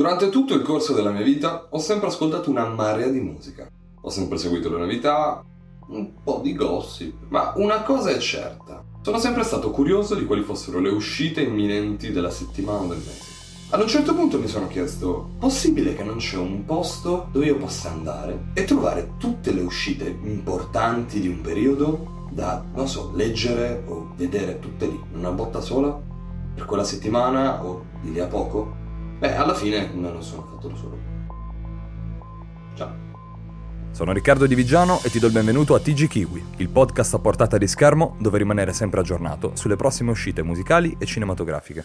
Durante tutto il corso della mia vita ho sempre ascoltato una marea di musica. Ho sempre seguito le novità, un po' di gossip, ma una cosa è certa. Sono sempre stato curioso di quali fossero le uscite imminenti della settimana o del mese. Ad un certo punto mi sono chiesto, possibile che non c'è un posto dove io possa andare e trovare tutte le uscite importanti di un periodo da, non so, leggere o vedere tutte lì, in una botta sola, per quella settimana o di lì a poco? Beh, alla fine non lo sono fatto da solo. Ciao. Sono Riccardo Di Vigiano e ti do il benvenuto a TG Kiwi, il podcast a portata di schermo dove rimanere sempre aggiornato sulle prossime uscite musicali e cinematografiche.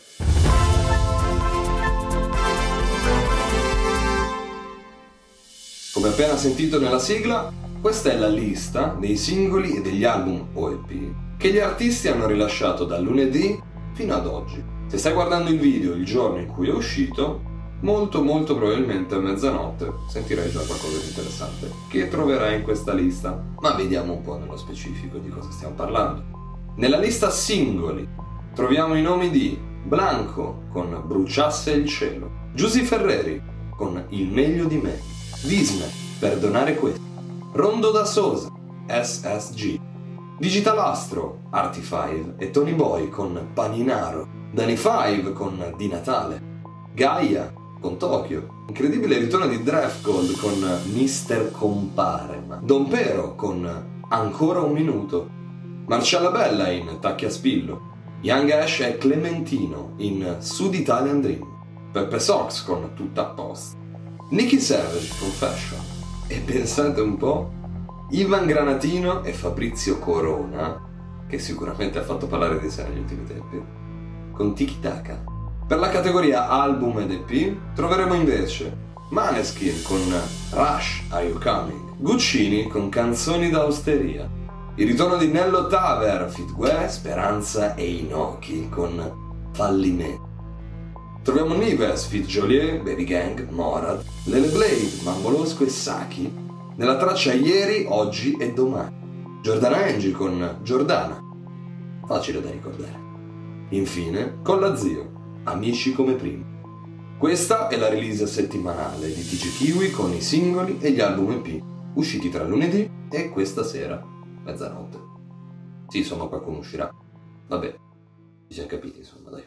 Come appena sentito nella sigla, questa è la lista dei singoli e degli album o EP che gli artisti hanno rilasciato dal lunedì fino ad oggi. Se stai guardando il video il giorno in cui è uscito, molto molto probabilmente a mezzanotte sentirai già qualcosa di interessante che troverai in questa lista. Ma vediamo un po' nello specifico di cosa stiamo parlando. Nella lista singoli troviamo i nomi di Blanco con Bruciasse il cielo, Giusy Ferreri con Il meglio di me, Disney, Perdonare questo, Rondo da Sosa, SSG, Digital Astro, Artifile e Tony Boy con Paninaro, Danny Five con Di Natale, Gaia con Tokyo, incredibile ritorno di Draft Gold con Mister Compare, Don Pero con Ancora un minuto, Marcella Bella in Tacchi a Spillo, Young Ash e Clementino in Sud Italian Dream, Peppe Sox con Tutta a posto, Nicky Savage con Fashion. E pensate un po', Ivan Granatino e Fabrizio Corona, che sicuramente ha fatto parlare di sé negli ultimi tempi, con Tiki Taka. Per la categoria album ed EP troveremo invece Maneskin con Rush Are You Coming, Guccini con Canzoni d'Austeria, il ritorno di Nello Taver, Fitgue, Speranza e Inoki con Fallimento. Troviamo Nives, Fit Joliet, Baby Gang, Morad, Lele Blade, Mambolosco e Saki nella traccia Ieri, Oggi e Domani. Giordana Angie con Giordana. Facile da ricordare. Infine, con la Zio, Amici come prima. Questa è la release settimanale di TG Kiwi con i singoli e gli album EP usciti tra lunedì e questa sera, mezzanotte. Sì, insomma, qualcuno uscirà. Vabbè, ci siamo capiti, insomma, dai.